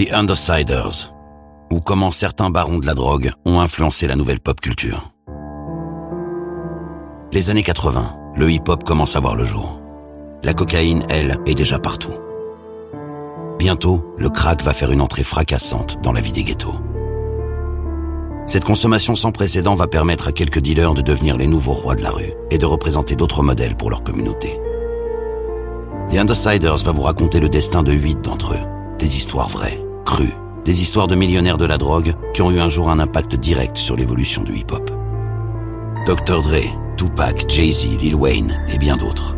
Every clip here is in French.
The Undersiders, ou comment certains barons de la drogue ont influencé la nouvelle pop culture. Les années 80, le hip-hop commence à voir le jour. La cocaïne, elle, est déjà partout. Bientôt, le crack va faire une entrée fracassante dans la vie des ghettos. Cette consommation sans précédent va permettre à quelques dealers de devenir les nouveaux rois de la rue et de représenter d'autres modèles pour leur communauté. The Undersiders va vous raconter le destin de huit d'entre eux. Des histoires vraies, crues, des histoires de millionnaires de la drogue qui ont eu un jour un impact direct sur l'évolution du hip-hop. Dr. Dre, Tupac, Jay-Z, Lil Wayne et bien d'autres.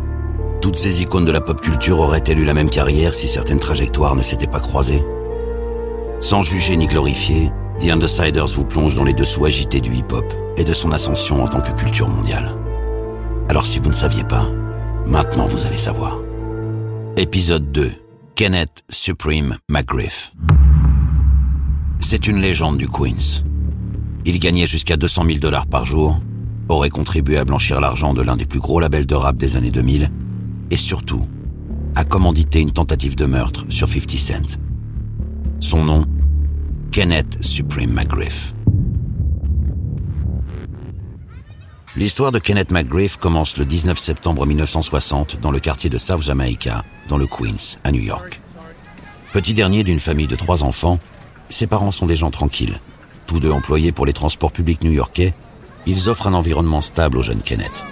Toutes ces icônes de la pop culture auraient-elles eu la même carrière si certaines trajectoires ne s'étaient pas croisées? Sans juger ni glorifier, The Undersiders vous plonge dans les dessous agités du hip-hop et de son ascension en tant que culture mondiale. Alors si vous ne saviez pas, maintenant vous allez savoir. Épisode 2. Kenneth Supreme McGriff. C'est une légende du Queens. Il gagnait jusqu'à 200 000 dollars par jour, aurait contribué à blanchir l'argent de l'un des plus gros labels de rap des années 2000, et surtout, a commandité une tentative de meurtre sur 50 Cent. Son nom, Kenneth Supreme McGriff. L'histoire de Kenneth McGriff commence le 19 septembre 1960 dans le quartier de South Jamaica, dans le Queens, à New York. Petit dernier d'une famille de trois enfants, ses parents sont des gens tranquilles. Tous deux employés pour les transports publics new-yorkais, ils offrent un environnement stable au jeune Kenneth.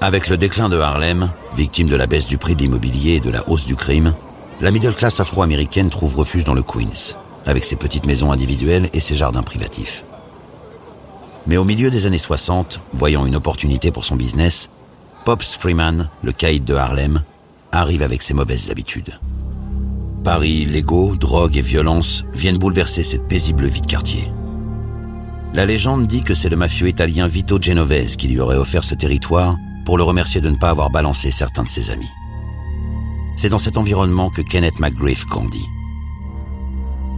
Avec le déclin de Harlem, victime de la baisse du prix de l'immobilier et de la hausse du crime, la middle class afro-américaine trouve refuge dans le Queens, avec ses petites maisons individuelles et ses jardins privatifs. Mais au milieu des années 60, voyant une opportunité pour son business, Pops Freeman, le caïd de Harlem, arrive avec ses mauvaises habitudes. Paris, illégaux, drogue et violence viennent bouleverser cette paisible vie de quartier. La légende dit que c'est le mafieux italien Vito Genovese qui lui aurait offert ce territoire pour le remercier de ne pas avoir balancé certains de ses amis. C'est dans cet environnement que Kenneth McGriff grandit.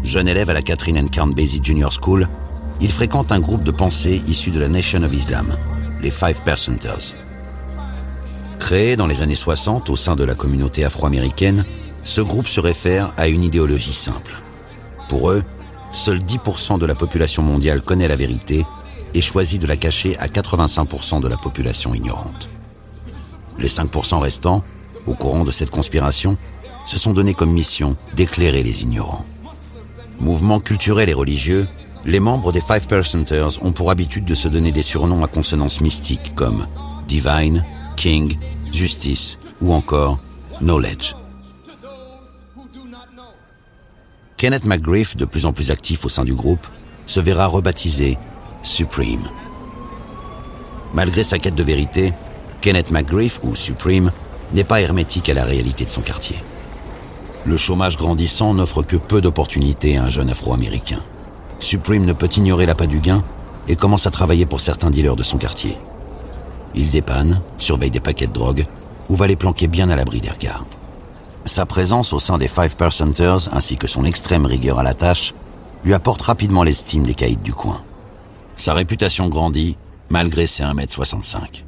Jeune élève à la Catherine and Count Basie Junior School, il fréquente un groupe de pensée issu de la Nation of Islam, les Five Percenters. Créé dans les années 60 au sein de la communauté afro-américaine, ce groupe se réfère à une idéologie simple. Pour eux, seuls 10% de la population mondiale connaît la vérité et choisit de la cacher à 85% de la population ignorante. Les 5% restants au courant de cette conspiration, se sont donnés comme mission d'éclairer les ignorants. Mouvements culturels et religieux, les membres des Five Percenters ont pour habitude de se donner des surnoms à consonance mystique comme Divine, King, Justice ou encore Knowledge. Kenneth McGriff, de plus en plus actif au sein du groupe, se verra rebaptisé Supreme. Malgré sa quête de vérité, Kenneth McGriff, ou Supreme, n'est pas hermétique à la réalité de son quartier. Le chômage grandissant n'offre que peu d'opportunités à un jeune afro-américain. Supreme ne peut ignorer l'appât du gain et commence à travailler pour certains dealers de son quartier. Il dépanne, surveille des paquets de drogue ou va les planquer bien à l'abri des regards. Sa présence au sein des Five Percenters ainsi que son extrême rigueur à la tâche lui apporte rapidement l'estime des caïds du coin. Sa réputation grandit malgré ses 1m65.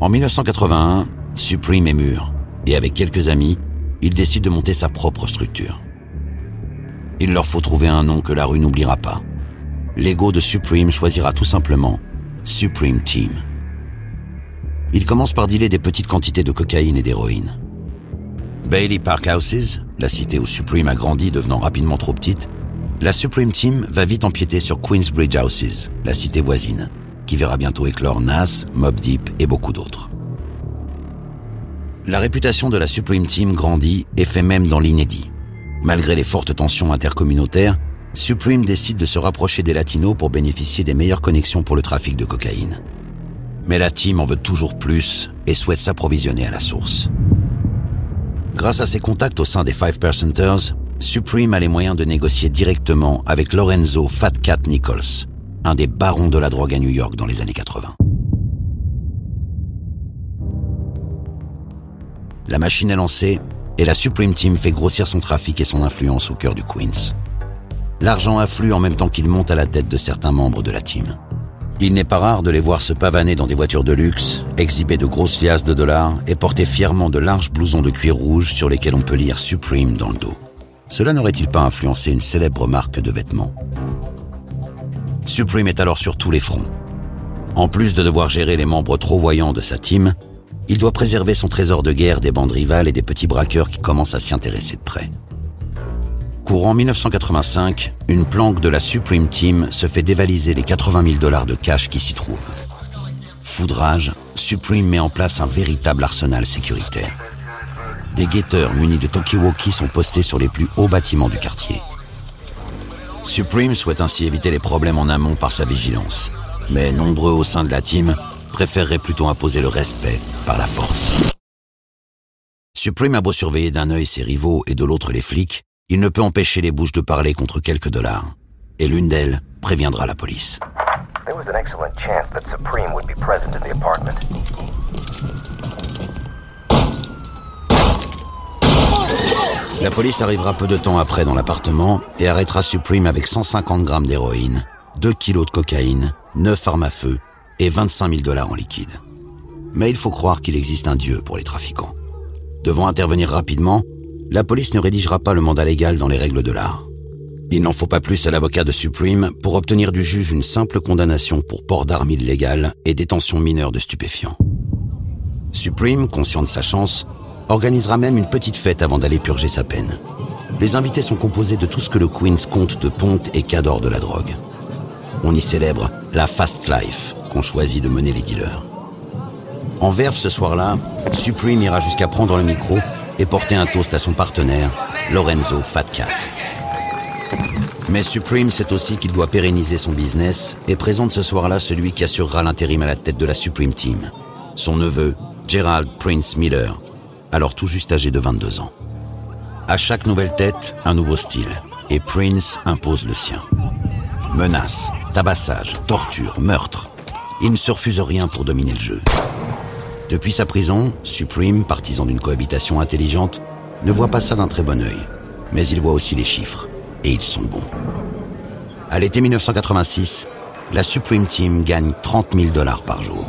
En 1981, Supreme est mûr, et avec quelques amis, il décide de monter sa propre structure. Il leur faut trouver un nom que la rue n'oubliera pas. L'ego de Supreme choisira tout simplement Supreme Team. Il commence par dealer des petites quantités de cocaïne et d'héroïne. Bailey Park Houses, la cité où Supreme a grandi devenant rapidement trop petite, la Supreme Team va vite empiéter sur Queensbridge Houses, la cité voisine, qui verra bientôt éclore Nas, Mob Deep et beaucoup d'autres. La réputation de la Supreme Team grandit et fait même dans l'inédit. Malgré les fortes tensions intercommunautaires, Supreme décide de se rapprocher des Latinos pour bénéficier des meilleures connexions pour le trafic de cocaïne. Mais la team en veut toujours plus et souhaite s'approvisionner à la source. Grâce à ses contacts au sein des Five Percenters, Supreme a les moyens de négocier directement avec Lorenzo Fat Cat Nichols, un des barons de la drogue à New York dans les années 80. La machine est lancée et la Supreme Team fait grossir son trafic et son influence au cœur du Queens. L'argent afflue en même temps qu'il monte à la tête de certains membres de la team. Il n'est pas rare de les voir se pavaner dans des voitures de luxe, exhiber de grosses liasses de dollars et porter fièrement de larges blousons de cuir rouge sur lesquels on peut lire Supreme dans le dos. Cela n'aurait-il pas influencé une célèbre marque de vêtements? Supreme est alors sur tous les fronts. En plus de devoir gérer les membres trop voyants de sa team, il doit préserver son trésor de guerre des bandes rivales et des petits braqueurs qui commencent à s'y intéresser de près. Courant 1985, une planque de la Supreme Team se fait dévaliser les 80 000 dollars de cash qui s'y trouvent. Foudrage, Supreme met en place un véritable arsenal sécuritaire. Des guetteurs munis de Tokiwoki sont postés sur les plus hauts bâtiments du quartier. Supreme souhaite ainsi éviter les problèmes en amont par sa vigilance, mais nombreux au sein de la team préféreraient plutôt imposer le respect par la force. Supreme a beau surveiller d'un œil ses rivaux et de l'autre les flics, il ne peut empêcher les bouches de parler contre quelques dollars. Et l'une d'elles préviendra la police. La police arrivera peu de temps après dans l'appartement et arrêtera Supreme avec 150 grammes d'héroïne, 2 kilos de cocaïne, 9 armes à feu et 25 000 dollars en liquide. Mais il faut croire qu'il existe un dieu pour les trafiquants. Devant intervenir rapidement, la police ne rédigera pas le mandat légal dans les règles de l'art. Il n'en faut pas plus à l'avocat de Supreme pour obtenir du juge une simple condamnation pour port d'armes illégales et détention mineure de stupéfiants. Supreme, conscient de sa chance, organisera même une petite fête avant d'aller purger sa peine. Les invités sont composés de tout ce que le Queens compte de ponte et cadors de la drogue. On y célèbre la fast life qu'ont choisi de mener les dealers. En verve ce soir-là, Supreme ira jusqu'à prendre le micro et porter un toast à son partenaire, Lorenzo Fatcat. Mais Supreme sait aussi qu'il doit pérenniser son business et présente ce soir-là celui qui assurera l'intérim à la tête de la Supreme Team, son neveu, Gerald Prince Miller, alors tout juste âgé de 22 ans. À chaque nouvelle tête, un nouveau style, et Prince impose le sien. Menaces, tabassage, torture, meurtre. Il ne se refuse rien pour dominer le jeu. Depuis sa prison, Supreme, partisan d'une cohabitation intelligente, ne voit pas ça d'un très bon œil. Mais il voit aussi les chiffres. Et ils sont bons. À l'été 1986, la Supreme Team gagne 30 000 dollars par jour.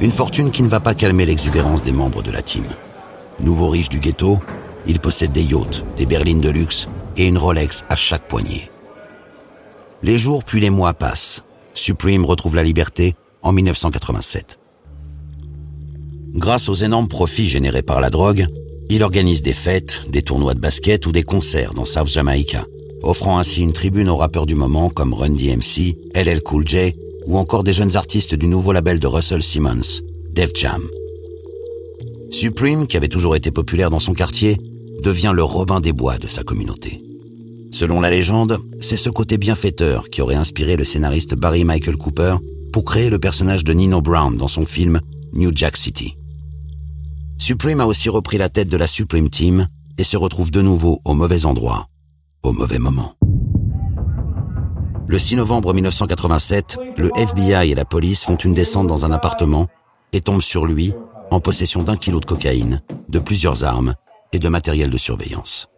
Une fortune qui ne va pas calmer l'exubérance des membres de la team. Nouveau riche du ghetto, il possède des yachts, des berlines de luxe et une Rolex à chaque poignée. Les jours puis les mois passent. Supreme retrouve la liberté en 1987. Grâce aux énormes profits générés par la drogue, il organise des fêtes, des tournois de basket ou des concerts dans South Jamaica, offrant ainsi une tribune aux rappeurs du moment comme Run DMC, LL Cool J ou encore des jeunes artistes du nouveau label de Russell Simmons, Def Jam. Supreme, qui avait toujours été populaire dans son quartier, devient le Robin des Bois de sa communauté. Selon la légende, c'est ce côté bienfaiteur qui aurait inspiré le scénariste Barry Michael Cooper pour créer le personnage de Nino Brown dans son film New Jack City. Supreme a aussi repris la tête de la Supreme Team et se retrouve de nouveau au mauvais endroit, au mauvais moment. Le 6 novembre 1987, le FBI et la police font une descente dans un appartement et tombent sur lui en possession d'un kilo de cocaïne, de plusieurs armes et de matériel de surveillance.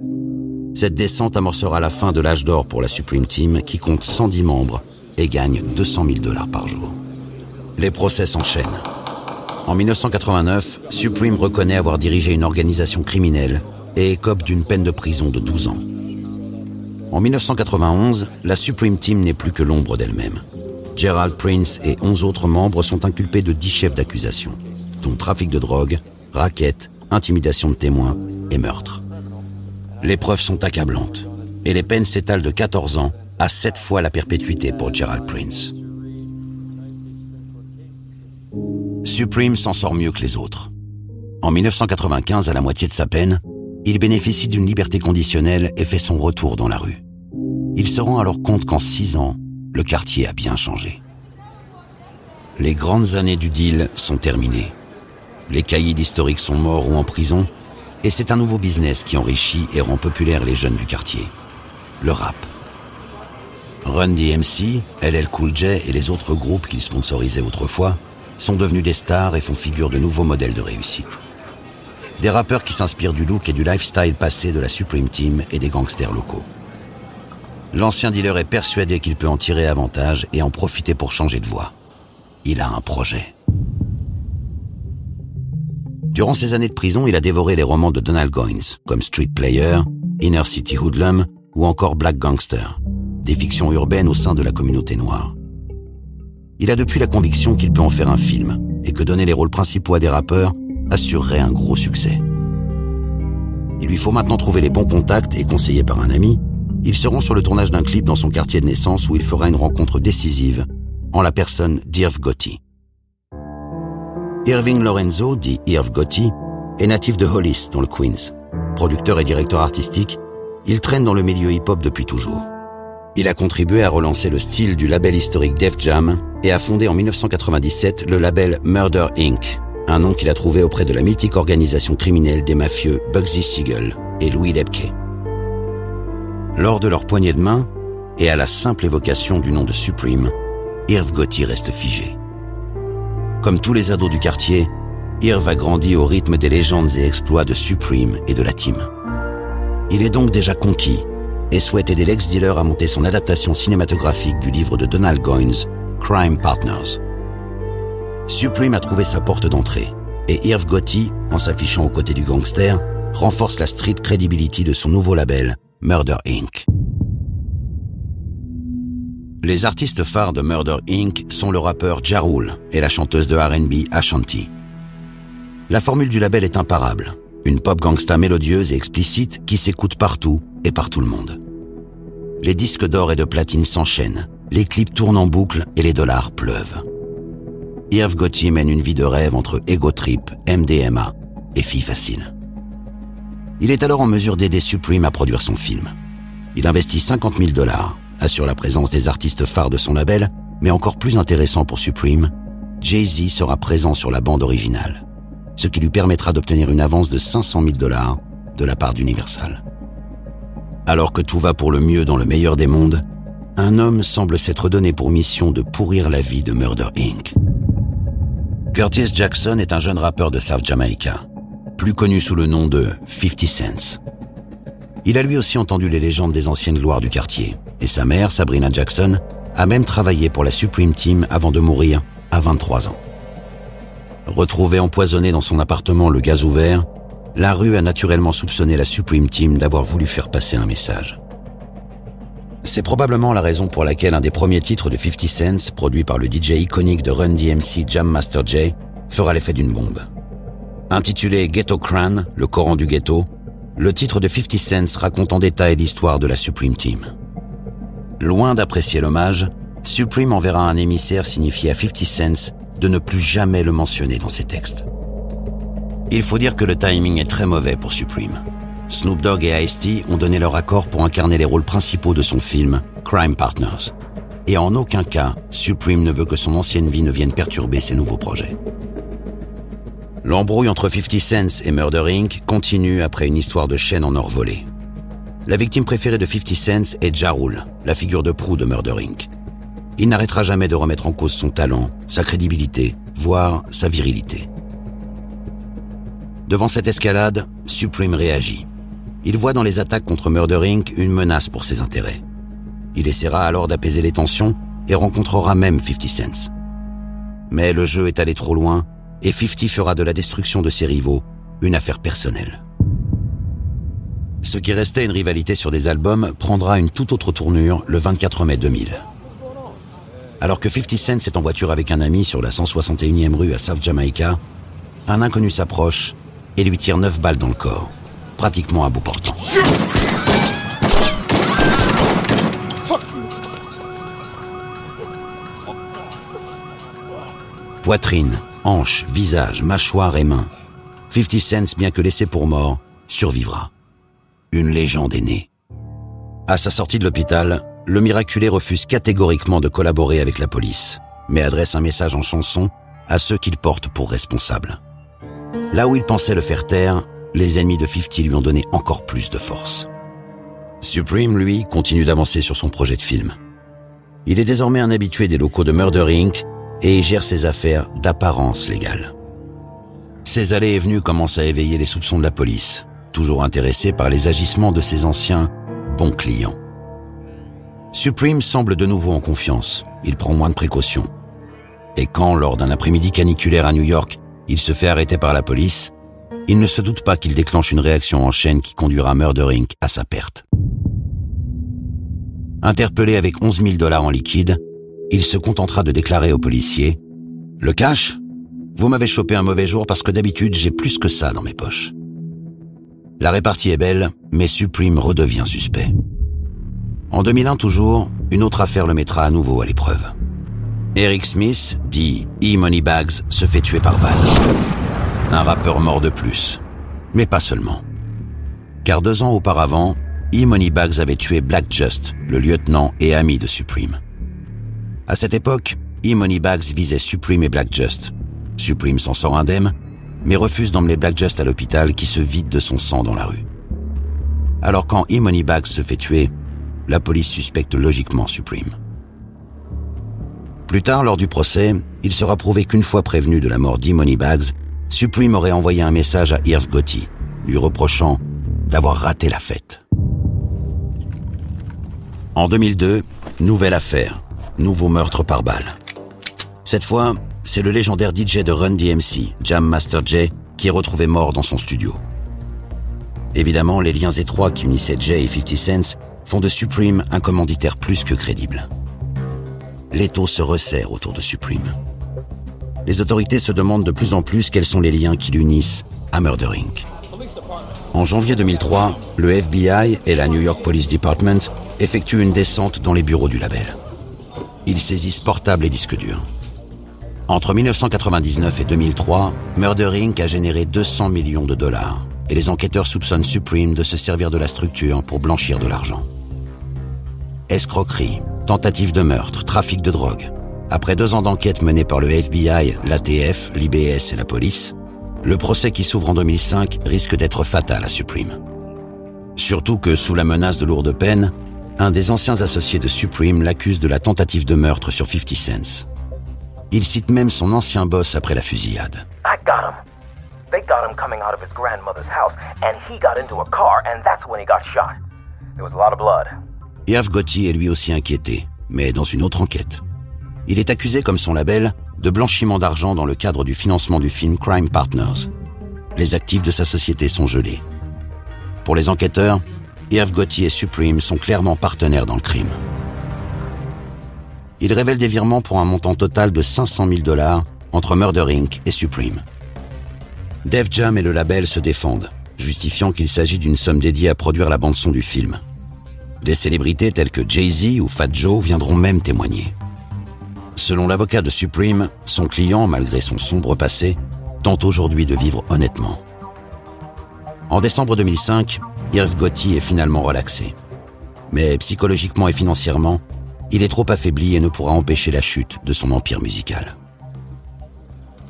Cette descente amorcera la fin de l'âge d'or pour la Supreme Team qui compte 110 membres et gagne 200 000 dollars par jour. Les procès s'enchaînent. En 1989, Supreme reconnaît avoir dirigé une organisation criminelle et écope d'une peine de prison de 12 ans. En 1991, la Supreme Team n'est plus que l'ombre d'elle-même. Gerald Prince et 11 autres membres sont inculpés de 10 chefs d'accusation, dont trafic de drogue, raquettes, intimidation de témoins et meurtre. Les preuves sont accablantes et les peines s'étalent de 14 ans à 7 fois la perpétuité pour Gerald Prince. Supreme s'en sort mieux que les autres. En 1995, à la moitié de sa peine, il bénéficie d'une liberté conditionnelle et fait son retour dans la rue. Il se rend alors compte qu'en six ans, le quartier a bien changé. Les grandes années du deal sont terminées. Les caïds historiques sont morts ou en prison, et c'est un nouveau business qui enrichit et rend populaire les jeunes du quartier. Le rap. Run DMC, LL Cool J et les autres groupes qu'il sponsorisait autrefois sont devenus des stars et font figure de nouveaux modèles de réussite. Des rappeurs qui s'inspirent du look et du lifestyle passé de la Supreme Team et des gangsters locaux. L'ancien dealer est persuadé qu'il peut en tirer avantage et en profiter pour changer de voie. Il a un projet. Durant ses années de prison, il a dévoré les romans de Donald Goines, comme Street Player, Inner City Hoodlum ou encore Black Gangster, des fictions urbaines au sein de la communauté noire. Il a depuis la conviction qu'il peut en faire un film et que donner les rôles principaux à des rappeurs assurerait un gros succès. Il lui faut maintenant trouver les bons contacts et conseillé par un ami, il se rend sur le tournage d'un clip dans son quartier de naissance où il fera une rencontre décisive en la personne d'Irv Gotti. Irving Lorenzo, dit Irv Gotti, est natif de Hollis, dans le Queens. Producteur et directeur artistique, il traîne dans le milieu hip-hop depuis toujours. Il a contribué à relancer le style du label historique Def Jam et a fondé en 1997 le label Murder Inc., un nom qu'il a trouvé auprès de la mythique organisation criminelle des mafieux Bugsy Siegel et Louis Lepke. Lors de leur poignée de main, et à la simple évocation du nom de Supreme, Irv Gotti reste figé. Comme tous les ados du quartier, Irv a grandi au rythme des légendes et exploits de Supreme et de la team. Il est donc déjà conquis et souhaite aider l'ex-dealer à monter son adaptation cinématographique du livre de Donald Goines, Crime Partners. Supreme a trouvé sa porte d'entrée et Irv Gotti, en s'affichant aux côtés du gangster, renforce la street credibility de son nouveau label, Murder Inc. Les artistes phares de Murder Inc. sont le rappeur Ja et la chanteuse de R&B Ashanti. La formule du label est imparable, une pop gangsta mélodieuse et explicite qui s'écoute partout et par tout le monde. Les disques d'or et de platine s'enchaînent, les clips tournent en boucle et les dollars pleuvent. Irv Gotti mène une vie de rêve entre ego trip, MDMA et filles faciles. Il est alors en mesure d'aider Supreme à produire son film. Il investit 50 000 dollars, assure la présence des artistes phares de son label, mais encore plus intéressant pour Supreme, Jay-Z sera présent sur la bande originale, ce qui lui permettra d'obtenir une avance de 500 000 dollars de la part d'Universal. Alors que tout va pour le mieux dans le meilleur des mondes, un homme semble s'être donné pour mission de pourrir la vie de Murder Inc. Curtis Jackson est un jeune rappeur de South Jamaica plus connu sous le nom de 50 Cents. Il a lui aussi entendu les légendes des anciennes gloires du quartier, et sa mère, Sabrina Jackson, a même travaillé pour la Supreme Team avant de mourir à 23 ans. Retrouvé empoisonné dans son appartement le gaz ouvert, la rue a naturellement soupçonné la Supreme Team d'avoir voulu faire passer un message. C'est probablement la raison pour laquelle un des premiers titres de 50 Cents, produit par le DJ iconique de Run DMC Jam Master Jay, fera l'effet d'une bombe. Intitulé Ghetto Cran, le Coran du ghetto, le titre de 50 Cents raconte en détail l'histoire de la Supreme Team. Loin d'apprécier l'hommage, Supreme enverra un émissaire signifié à 50 Cents de ne plus jamais le mentionner dans ses textes. Il faut dire que le timing est très mauvais pour Supreme. Snoop Dogg et Ice-T ont donné leur accord pour incarner les rôles principaux de son film Crime Partners. Et en aucun cas, Supreme ne veut que son ancienne vie ne vienne perturber ses nouveaux projets. L'embrouille entre 50 Cents et Murder Inc. continue après une histoire de chaîne en or volé. La victime préférée de 50 Cents est Ja la figure de proue de Murder Inc. Il n'arrêtera jamais de remettre en cause son talent, sa crédibilité, voire sa virilité. Devant cette escalade, Supreme réagit. Il voit dans les attaques contre Murder Inc. une menace pour ses intérêts. Il essaiera alors d'apaiser les tensions et rencontrera même 50 Cents. Mais le jeu est allé trop loin et 50 fera de la destruction de ses rivaux une affaire personnelle. Ce qui restait une rivalité sur des albums prendra une toute autre tournure le 24 mai 2000. Alors que 50 Cent est en voiture avec un ami sur la 161e rue à South Jamaica, un inconnu s'approche et lui tire 9 balles dans le corps, pratiquement à bout portant. Poitrine, hanches, visage, mâchoire et mains. 50 Cents, bien que laissé pour mort, survivra. Une légende est née. À sa sortie de l'hôpital, le miraculé refuse catégoriquement de collaborer avec la police, mais adresse un message en chanson à ceux qu'il porte pour responsables. Là où il pensait le faire taire, les ennemis de 50 lui ont donné encore plus de force. Supreme, lui, continue d'avancer sur son projet de film. Il est désormais un habitué des locaux de Murder Inc et gère ses affaires d'apparence légale. Ses allées et venues commencent à éveiller les soupçons de la police, toujours intéressée par les agissements de ses anciens bons clients. Supreme semble de nouveau en confiance. Il prend moins de précautions. Et quand, lors d'un après-midi caniculaire à New York, il se fait arrêter par la police, il ne se doute pas qu'il déclenche une réaction en chaîne qui conduira Murder Inc. à sa perte. Interpellé avec 11 000 dollars en liquide, il se contentera de déclarer aux policiers « Le cash Vous m'avez chopé un mauvais jour parce que d'habitude j'ai plus que ça dans mes poches. » La répartie est belle, mais Supreme redevient suspect. En 2001 toujours, une autre affaire le mettra à nouveau à l'épreuve. Eric Smith, dit E Moneybags, se fait tuer par balle. Un rappeur mort de plus. Mais pas seulement. Car deux ans auparavant, E Moneybags avait tué Black Just, le lieutenant et ami de Supreme. À cette époque, E Moneybags visait Supreme et Black Just. Supreme s'en sort indemne, mais refuse d'emmener Black Just à l'hôpital qui se vide de son sang dans la rue. Alors quand E Moneybags se fait tuer, la police suspecte logiquement Supreme. Plus tard, lors du procès, il sera prouvé qu'une fois prévenu de la mort d'E Moneybags, Supreme aurait envoyé un message à Irv Gotti, lui reprochant d'avoir raté la fête. En 2002, nouvelle affaire, nouveau meurtre par balle. Cette fois, c'est le légendaire DJ de Run DMC, Jam Master Jay, qui est retrouvé mort dans son studio. Évidemment, les liens étroits qui unissaient Jay et 50 Cent font de Supreme un commanditaire plus que crédible. L'étau se resserre autour de Supreme. Les autorités se demandent de plus en plus quels sont les liens qui l'unissent à Murder Inc. En janvier 2003, le FBI et la New York Police Department effectuent une descente dans les bureaux du label. Saisissent portables et disques durs. Entre 1999 et 2003, Murder Inc. a généré 200 millions de dollars et les enquêteurs soupçonnent Supreme de se servir de la structure pour blanchir de l'argent. Escroquerie, tentative de meurtre, trafic de drogue. Après deux ans d'enquête menée par le FBI, l'ATF, l'IBS et la police, le procès qui s'ouvre en 2005 risque d'être fatal à Supreme. Surtout que, sous la menace de lourdes peines, un des anciens associés de Supreme l'accuse de la tentative de meurtre sur 50 Cents. Il cite même son ancien boss après la fusillade. I got him. They got him coming out of his grandmother's house, and he got into a car, and that's when he got shot. There was a lot of blood. Irv Gotti est lui aussi inquiété, mais dans une autre enquête. Il est accusé, comme son label, de blanchiment d'argent dans le cadre du financement du film Crime Partners. Les actifs de sa société sont gelés. Pour les enquêteurs, Irv Gotti et Supreme sont clairement partenaires dans le crime. Il révèle des virements pour un montant total de 500 000 dollars entre Murder Inc. et Supreme. Def Jam et le label se défendent, justifiant qu'il s'agit d'une somme dédiée à produire la bande-son du film. Des célébrités telles que Jay-Z ou Fat Joe viendront même témoigner. Selon l'avocat de Supreme, son client, malgré son sombre passé, tente aujourd'hui de vivre honnêtement. En décembre 2005, Irv Gotti est finalement relaxé. Mais psychologiquement et financièrement, il est trop affaibli et ne pourra empêcher la chute de son empire musical.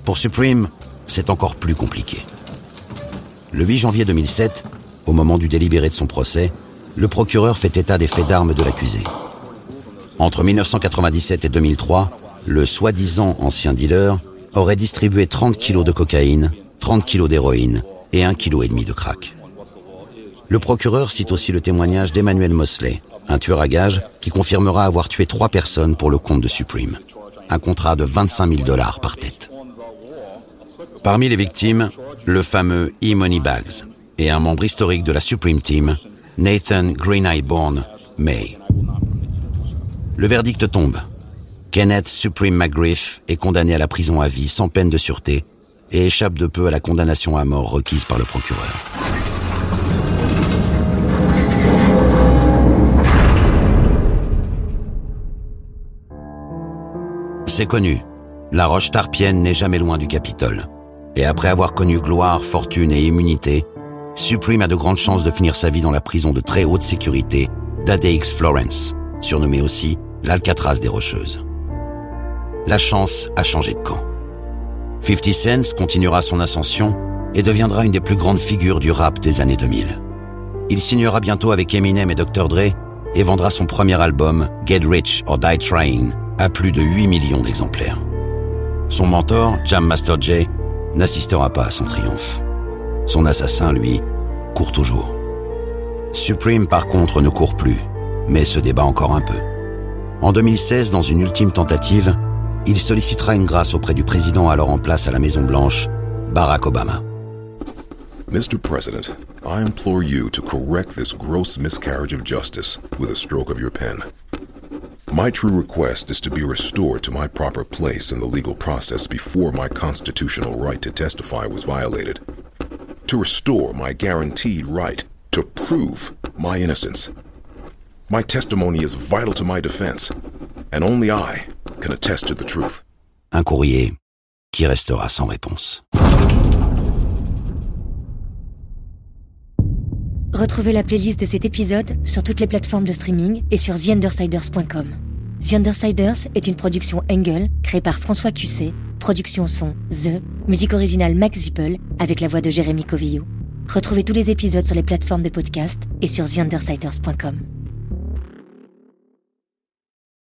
Pour Supreme, c'est encore plus compliqué. Le 8 janvier 2007, au moment du délibéré de son procès, le procureur fait état des faits d'armes de l'accusé. Entre 1997 et 2003, le soi-disant ancien dealer aurait distribué 30 kilos de cocaïne, 30 kilos d'héroïne et 1,5 kg de crack. Le procureur cite aussi le témoignage d'Emmanuel Mosley, un tueur à gages qui confirmera avoir tué trois personnes pour le compte de Supreme. Un contrat de 25 000 dollars par tête. Parmi les victimes, le fameux E Moneybags et un membre historique de la Supreme Team, Nathan Green Eye Bourne May. Le verdict tombe. Kenneth Supreme McGriff est condamné à la prison à vie sans peine de sûreté et échappe de peu à la condamnation à mort requise par le procureur. C'est. La roche tarpienne n'est jamais loin du Capitole. Et après avoir connu gloire, fortune et immunité, Supreme a de grandes chances de finir sa vie dans la prison de très haute sécurité d'ADX Florence, surnommée aussi l'Alcatraz des Rocheuses. La chance a changé de camp. 50 Cent continuera son ascension et deviendra une des plus grandes figures du rap des années 2000. Il signera bientôt avec Eminem et Dr. Dre et vendra son premier album, Get Rich or Die Trying, à plus de 8 millions d'exemplaires. Son mentor, Jam Master Jay, n'assistera pas à son triomphe. Son assassin, lui, court toujours. Supreme, par contre, ne court plus, mais se débat encore un peu. En 2016, dans une ultime tentative, il sollicitera une grâce auprès du président alors en place à la Maison Blanche, Barack Obama. Mr. President, I implore you to correct this gross miscarriage of justice with a stroke of your pen. My true request is to be restored to my proper place in the legal process before my constitutional right to testify was violated. To restore my guaranteed right to prove my innocence. My testimony is vital to my defense, and only I can attest to the truth. Un courrier qui restera sans réponse. Retrouvez la playlist de cet épisode sur toutes les plateformes de streaming et sur TheUndersiders.com. The Undersiders est une production Engel créée par François Cusset, production son The, musique originale Max Zippel avec la voix de Jérémy Covillo. Retrouvez tous les épisodes sur les plateformes de podcast et sur TheUndersiders.com.